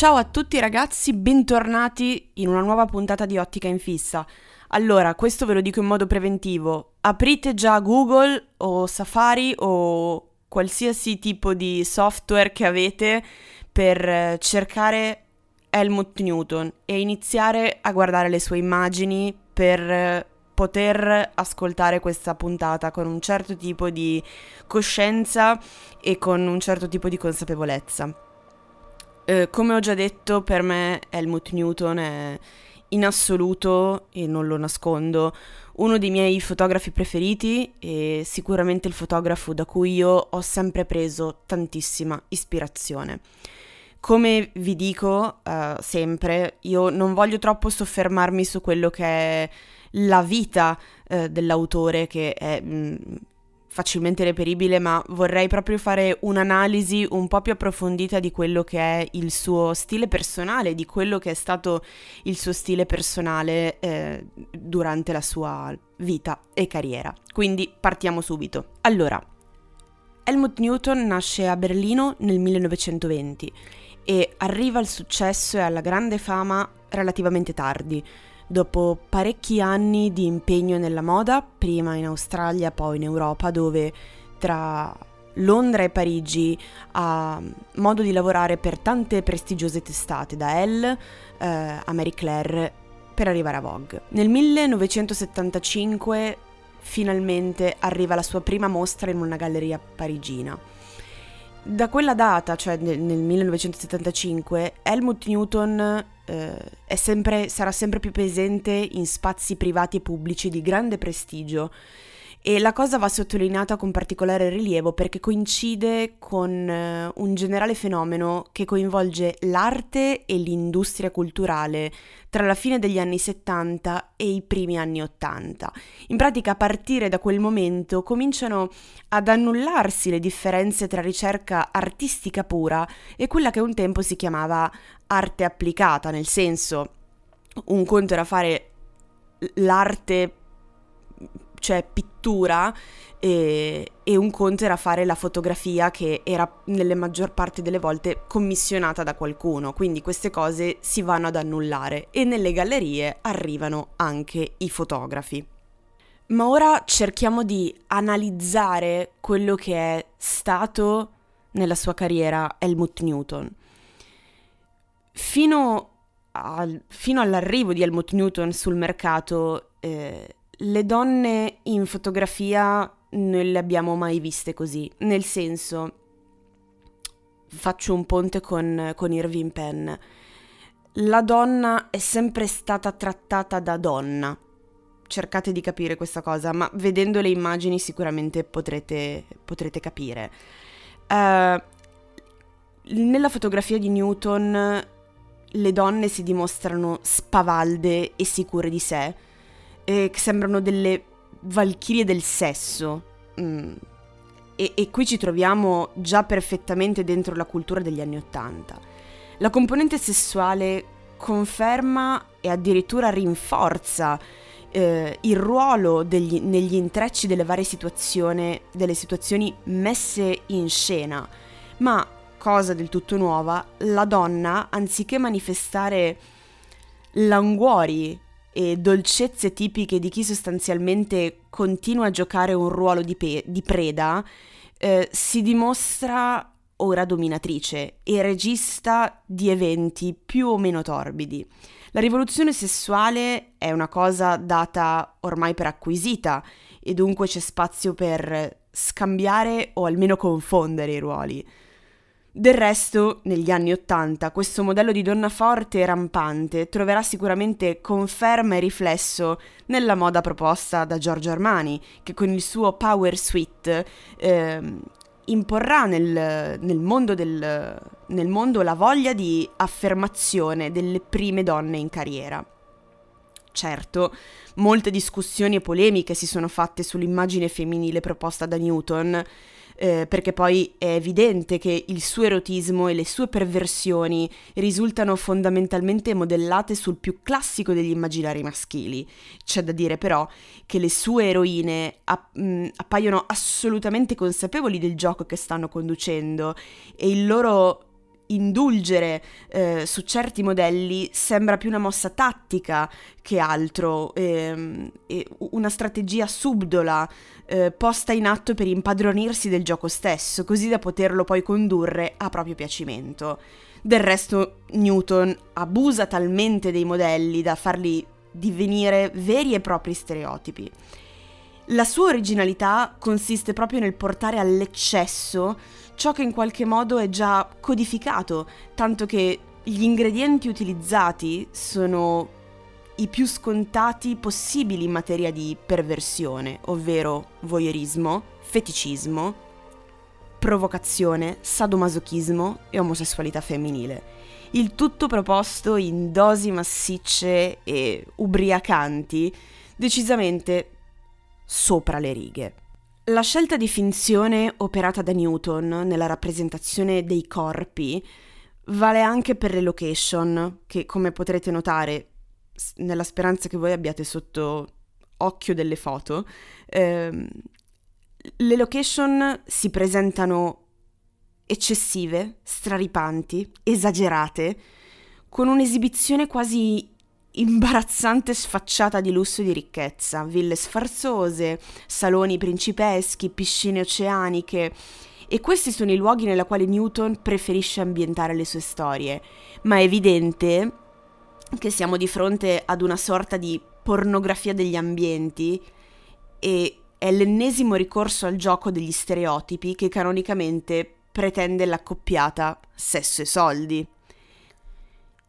Ciao a tutti ragazzi, bentornati in una nuova puntata di Ottica in Fissa. Allora, questo ve lo dico in modo preventivo, aprite già Google o Safari o qualsiasi tipo di software che avete per eh, cercare Helmut Newton e iniziare a guardare le sue immagini per eh, poter ascoltare questa puntata con un certo tipo di coscienza e con un certo tipo di consapevolezza. Eh, come ho già detto, per me Helmut Newton è in assoluto, e non lo nascondo, uno dei miei fotografi preferiti e sicuramente il fotografo da cui io ho sempre preso tantissima ispirazione. Come vi dico eh, sempre, io non voglio troppo soffermarmi su quello che è la vita eh, dell'autore, che è mh, facilmente reperibile, ma vorrei proprio fare un'analisi un po' più approfondita di quello che è il suo stile personale, di quello che è stato il suo stile personale eh, durante la sua vita e carriera. Quindi partiamo subito. Allora, Helmut Newton nasce a Berlino nel 1920 e arriva al successo e alla grande fama relativamente tardi dopo parecchi anni di impegno nella moda, prima in Australia, poi in Europa, dove tra Londra e Parigi ha modo di lavorare per tante prestigiose testate, da Elle eh, a Marie Claire, per arrivare a Vogue. Nel 1975 finalmente arriva la sua prima mostra in una galleria parigina. Da quella data, cioè nel, nel 1975, Helmut Newton eh, sempre, sarà sempre più presente in spazi privati e pubblici di grande prestigio e la cosa va sottolineata con particolare rilievo perché coincide con eh, un generale fenomeno che coinvolge l'arte e l'industria culturale tra la fine degli anni 70 e i primi anni 80. In pratica a partire da quel momento cominciano ad annullarsi le differenze tra ricerca artistica pura e quella che un tempo si chiamava arte applicata, nel senso un conto era fare l'arte cioè pittura, e, e, un conto era fare la fotografia che era nelle maggior parte delle volte commissionata da qualcuno, quindi queste cose si vanno ad annullare e nelle gallerie arrivano anche i fotografi. Ma ora cerchiamo di analizzare quello che è stato nella sua carriera Helmut Newton. Fino, al, fino all'arrivo di Helmut Newton sul mercato, eh, le donne in fotografia non le abbiamo mai viste così, nel senso, faccio un ponte con, con Irving Penn, la donna è sempre stata trattata da donna. Cercate di capire questa cosa, ma vedendo le immagini sicuramente potrete, potrete capire. Uh, nella fotografia di Newton le donne si dimostrano spavalde e sicure di sé, eh, che sembrano delle valchirie del sesso. Mm. E, e, qui ci troviamo già perfettamente dentro la cultura degli anni Ottanta. La componente sessuale conferma e addirittura rinforza eh, il ruolo degli, negli intrecci delle varie situazioni, delle situazioni messe in scena, ma cosa del tutto nuova, la donna, anziché manifestare languori e dolcezze tipiche di chi sostanzialmente continua a giocare un ruolo di, pe- di preda, eh, si dimostra ora dominatrice e regista di eventi più o meno torbidi. La rivoluzione sessuale è una cosa data ormai per acquisita e dunque c'è spazio per scambiare o almeno confondere i ruoli. Del resto, negli anni Ottanta, questo modello di donna forte e rampante troverà sicuramente conferma e riflesso nella moda proposta da Giorgio Armani, che con il suo Power Suite eh, imporrà nel, nel, mondo del, nel mondo la voglia di affermazione delle prime donne in carriera. Certo, molte discussioni e polemiche si sono fatte sull'immagine femminile proposta da Newton, eh, perché poi è evidente che il suo erotismo e le sue perversioni risultano fondamentalmente modellate sul più classico degli immaginari maschili. C'è da dire però che le sue eroine app- mh, appaiono assolutamente consapevoli del gioco che stanno conducendo e il loro indulgere eh, su certi modelli sembra più una mossa tattica che altro, ehm, una strategia subdola eh, posta in atto per impadronirsi del gioco stesso, così da poterlo poi condurre a proprio piacimento. Del resto Newton abusa talmente dei modelli da farli divenire veri e propri stereotipi. La sua originalità consiste proprio nel portare all'eccesso ciò che in qualche modo è già codificato, tanto che gli ingredienti utilizzati sono i più scontati possibili in materia di perversione, ovvero voyeurismo, feticismo, provocazione, sadomasochismo e omosessualità femminile. Il tutto proposto in dosi massicce e ubriacanti, decisamente sopra le righe. La scelta di finzione operata da Newton nella rappresentazione dei corpi vale anche per le location, che come potrete notare, nella speranza che voi abbiate sotto occhio delle foto, ehm, le location si presentano eccessive, straripanti, esagerate, con un'esibizione quasi imbarazzante sfacciata di lusso e di ricchezza, ville sfarzose, saloni principeschi, piscine oceaniche. E questi sono i luoghi nella quali Newton preferisce ambientare le sue storie. Ma è evidente che siamo di fronte ad una sorta di pornografia degli ambienti e è l'ennesimo ricorso al gioco degli stereotipi che canonicamente pretende l'accoppiata sesso e soldi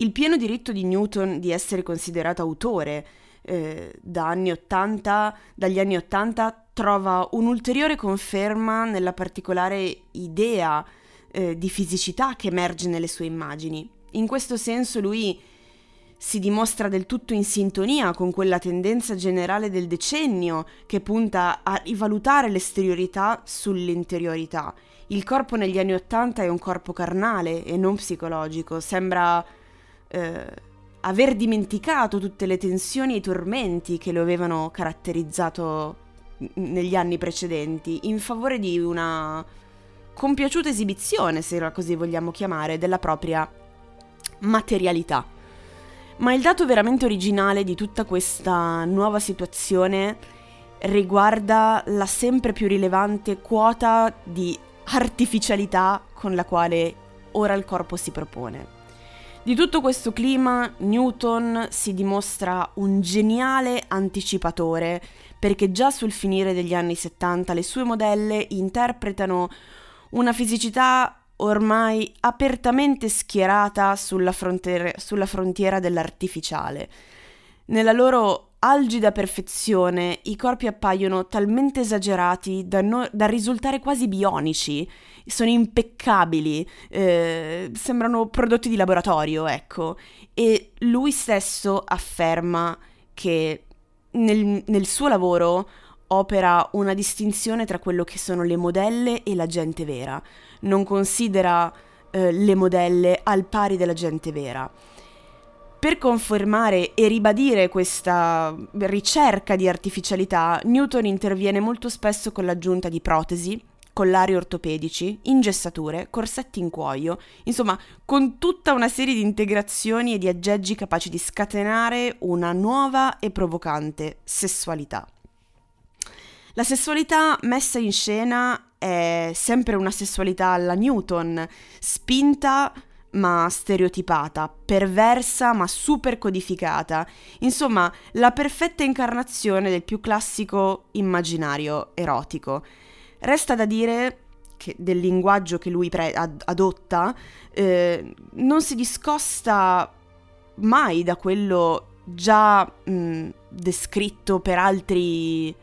il pieno diritto di Newton di essere considerato autore eh, da anni 80, dagli anni 80 trova un'ulteriore conferma nella particolare idea eh, di fisicità che emerge nelle sue immagini. In questo senso lui si dimostra del tutto in sintonia con quella tendenza generale del decennio che punta a rivalutare l'esteriorità sull'interiorità. Il corpo negli anni Ottanta è un corpo carnale e non psicologico, sembra eh, aver dimenticato tutte le tensioni e i tormenti che lo avevano caratterizzato negli anni precedenti in favore di una compiaciuta esibizione, se così vogliamo chiamare, della propria materialità. Ma il dato veramente originale di tutta questa nuova situazione riguarda la sempre più rilevante quota di artificialità con la quale ora il corpo si propone. Di tutto questo clima Newton si dimostra un geniale anticipatore perché già sul finire degli anni 70 le sue modelle interpretano una fisicità ormai apertamente schierata sulla, frontiera, sulla frontiera dell'artificiale. Nella loro algida perfezione i corpi appaiono talmente esagerati da, no- da risultare quasi bionici, sono impeccabili, eh, sembrano prodotti di laboratorio, ecco. E lui stesso afferma che nel, nel suo lavoro opera una distinzione tra quello che sono le modelle e la gente vera, non considera eh, le modelle al pari della gente vera. Per confermare e ribadire questa ricerca di artificialità, Newton interviene molto spesso con l'aggiunta di protesi, collari ortopedici, ingessature, corsetti in cuoio, insomma, con tutta una serie di integrazioni e di aggeggi capaci di scatenare una nuova e provocante sessualità. La sessualità messa in scena è sempre una sessualità alla Newton, spinta ma stereotipata, perversa ma super codificata, insomma la perfetta incarnazione del più classico immaginario erotico. Resta da dire che del linguaggio che lui pre- ad- adotta eh, non si discosta mai da quello già mh, descritto per altri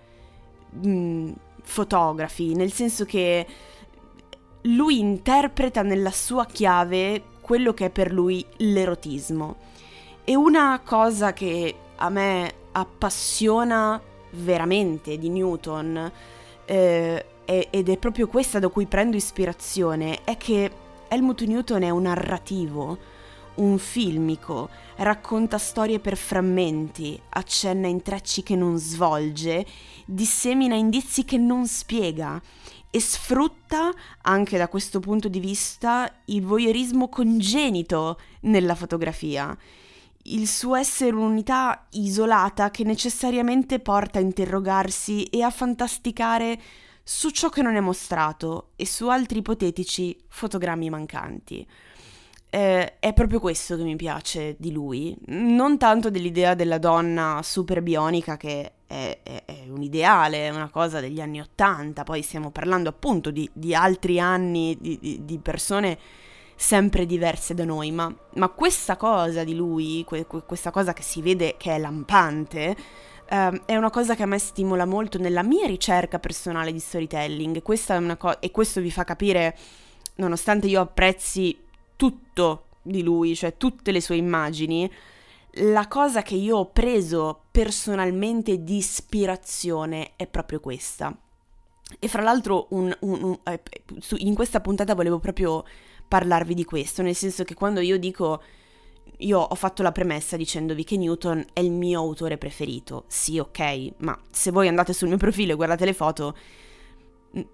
mh, fotografi, nel senso che lui interpreta nella sua chiave quello che è per lui l'erotismo. E una cosa che a me appassiona veramente di Newton, eh, ed è proprio questa da cui prendo ispirazione, è che Helmut Newton è un narrativo, un filmico, racconta storie per frammenti, accenna intrecci che non svolge, dissemina indizi che non spiega e sfrutta anche da questo punto di vista il voyeurismo congenito nella fotografia, il suo essere un'unità isolata che necessariamente porta a interrogarsi e a fantasticare su ciò che non è mostrato e su altri ipotetici fotogrammi mancanti. Eh, è proprio questo che mi piace di lui, non tanto dell'idea della donna super bionica che è, è, è, un ideale, è una cosa degli anni Ottanta, poi stiamo parlando appunto di, di altri anni, di, di, di, persone sempre diverse da noi, ma, ma questa cosa di lui, que, que, questa cosa che si vede che è lampante, Uh, è una cosa che a me stimola molto nella mia ricerca personale di storytelling. Co- e questo vi fa capire, nonostante io apprezzi tutto di lui, cioè tutte le sue immagini, la cosa che io ho preso personalmente di ispirazione è proprio questa. E fra l'altro un, un, un, eh, in questa puntata volevo proprio parlarvi di questo, nel senso che quando io dico, io ho fatto la premessa dicendovi che Newton è il mio autore preferito, sì ok, ma se voi andate sul mio profilo e guardate le foto,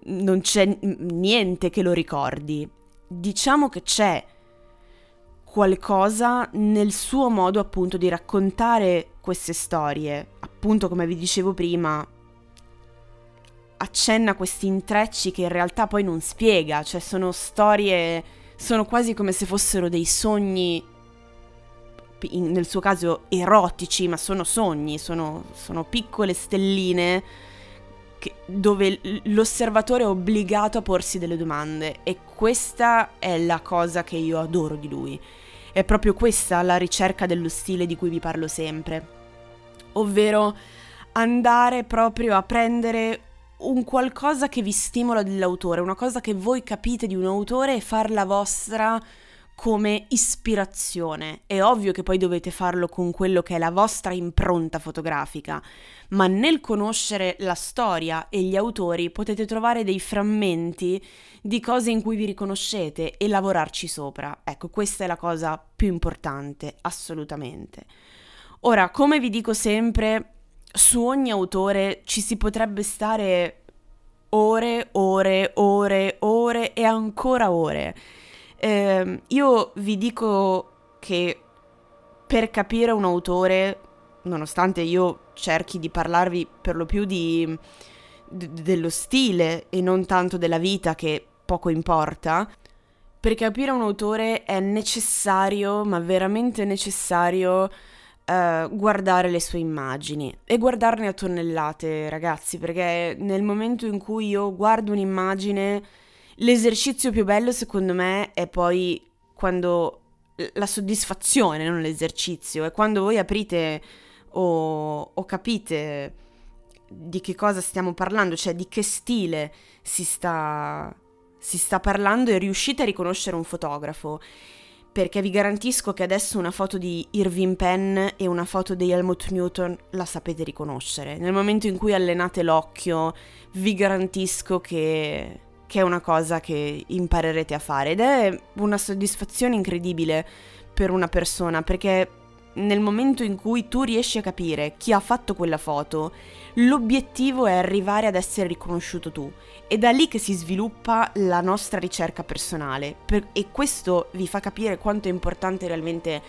non c'è niente che lo ricordi. Diciamo che c'è qualcosa nel suo modo appunto di raccontare queste storie. Appunto, come vi dicevo prima, accenna questi intrecci che in realtà poi non spiega, cioè sono storie, sono quasi come se fossero dei sogni, in, nel suo caso erotici, ma sono sogni, sono, sono piccole stelline che, dove l'osservatore è obbligato a porsi delle domande e questa è la cosa che io adoro di lui. È proprio questa la ricerca dello stile di cui vi parlo sempre. Ovvero andare proprio a prendere un qualcosa che vi stimola dell'autore, una cosa che voi capite di un autore e farla vostra come ispirazione. È ovvio che poi dovete farlo con quello che è la vostra impronta fotografica, ma nel conoscere la storia e gli autori potete trovare dei frammenti di cose in cui vi riconoscete e lavorarci sopra. Ecco, questa è la cosa più importante, assolutamente. Ora, come vi dico sempre, su ogni autore ci si potrebbe stare ore, ore, ore, ore e ancora ore eh, io vi dico che per capire un autore, nonostante io cerchi di parlarvi per lo più di, d- dello stile e non tanto della vita che poco importa, per capire un autore è necessario, ma veramente necessario, Uh, guardare le sue immagini e guardarne a tonnellate, ragazzi, perché nel momento in cui io guardo un'immagine L'esercizio più bello secondo me è poi quando la soddisfazione, non l'esercizio, è quando voi aprite o, o capite di che cosa stiamo parlando, cioè di che stile si sta, si sta parlando e riuscite a riconoscere un fotografo. Perché vi garantisco che adesso una foto di Irving Penn e una foto di Helmut Newton la sapete riconoscere. Nel momento in cui allenate l'occhio, vi garantisco che che è una cosa che imparerete a fare ed è una soddisfazione incredibile per una persona perché nel momento in cui tu riesci a capire chi ha fatto quella foto, l'obiettivo è arrivare ad essere riconosciuto tu. È da lì che si sviluppa la nostra ricerca personale per, e questo vi fa capire quanto è importante realmente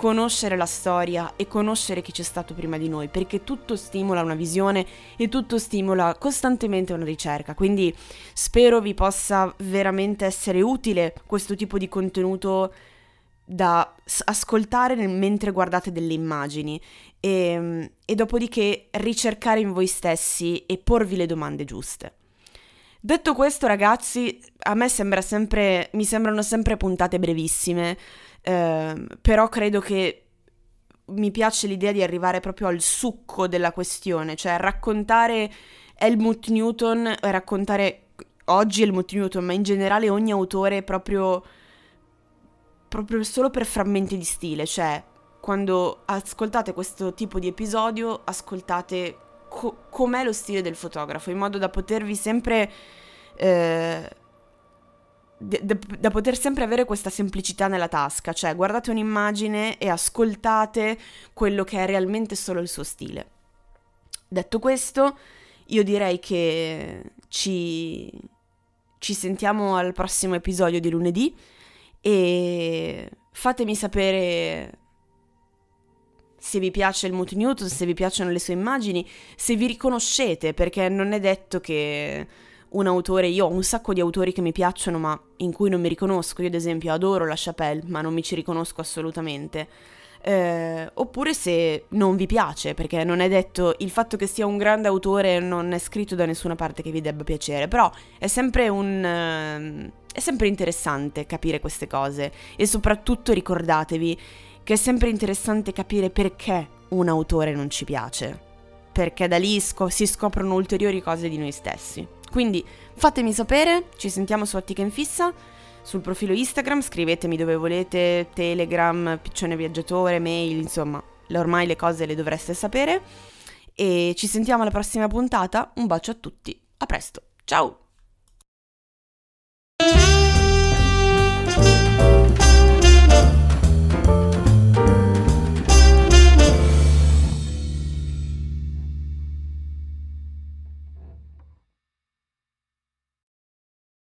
conoscere la storia e conoscere chi c'è stato prima di noi, perché tutto stimola una visione e tutto stimola costantemente una ricerca. Quindi spero vi possa veramente essere utile questo tipo di contenuto da ascoltare nel, mentre guardate delle immagini e, ehm, e dopodiché ricercare in voi stessi e porvi le domande giuste. Detto questo, ragazzi, a me sembra sempre, mi sembrano sempre puntate brevissime, eh, però credo che mi piace l'idea di arrivare proprio al succo della questione, cioè raccontare Helmut Newton, eh, raccontare oggi Helmut Newton, ma in generale ogni autore proprio proprio solo per frammenti di stile, cioè quando ascoltate questo tipo di episodio, ascoltate co- com'è lo stile del fotografo, in modo da potervi sempre... Eh, da, poter sempre avere questa semplicità nella tasca, cioè guardate un'immagine e ascoltate quello che è realmente solo il suo stile. Detto questo, io direi che ci, ci sentiamo al prossimo episodio di lunedì e fatemi sapere se vi piace il Mood Newton, se vi piacciono le sue immagini, se vi riconoscete, perché non è detto che un autore, io ho un sacco di autori che mi piacciono ma in cui non mi riconosco, io ad esempio adoro la Chapelle ma non mi ci riconosco assolutamente. Eh, oppure se non vi piace, perché non è detto il fatto che sia un grande autore non è scritto da nessuna parte che vi debba piacere, però è sempre un... Eh, è sempre interessante capire queste cose e soprattutto ricordatevi che è sempre interessante capire perché un autore non ci piace, perché da lì sco- si scoprono ulteriori cose di noi stessi. Quindi fatemi sapere, ci sentiamo su Attica in Fissa sul profilo Instagram, scrivetemi dove volete, Telegram, Piccione Viaggiatore, mail, insomma, ormai le cose le dovreste sapere. E ci sentiamo alla prossima puntata. Un bacio a tutti, a presto, ciao!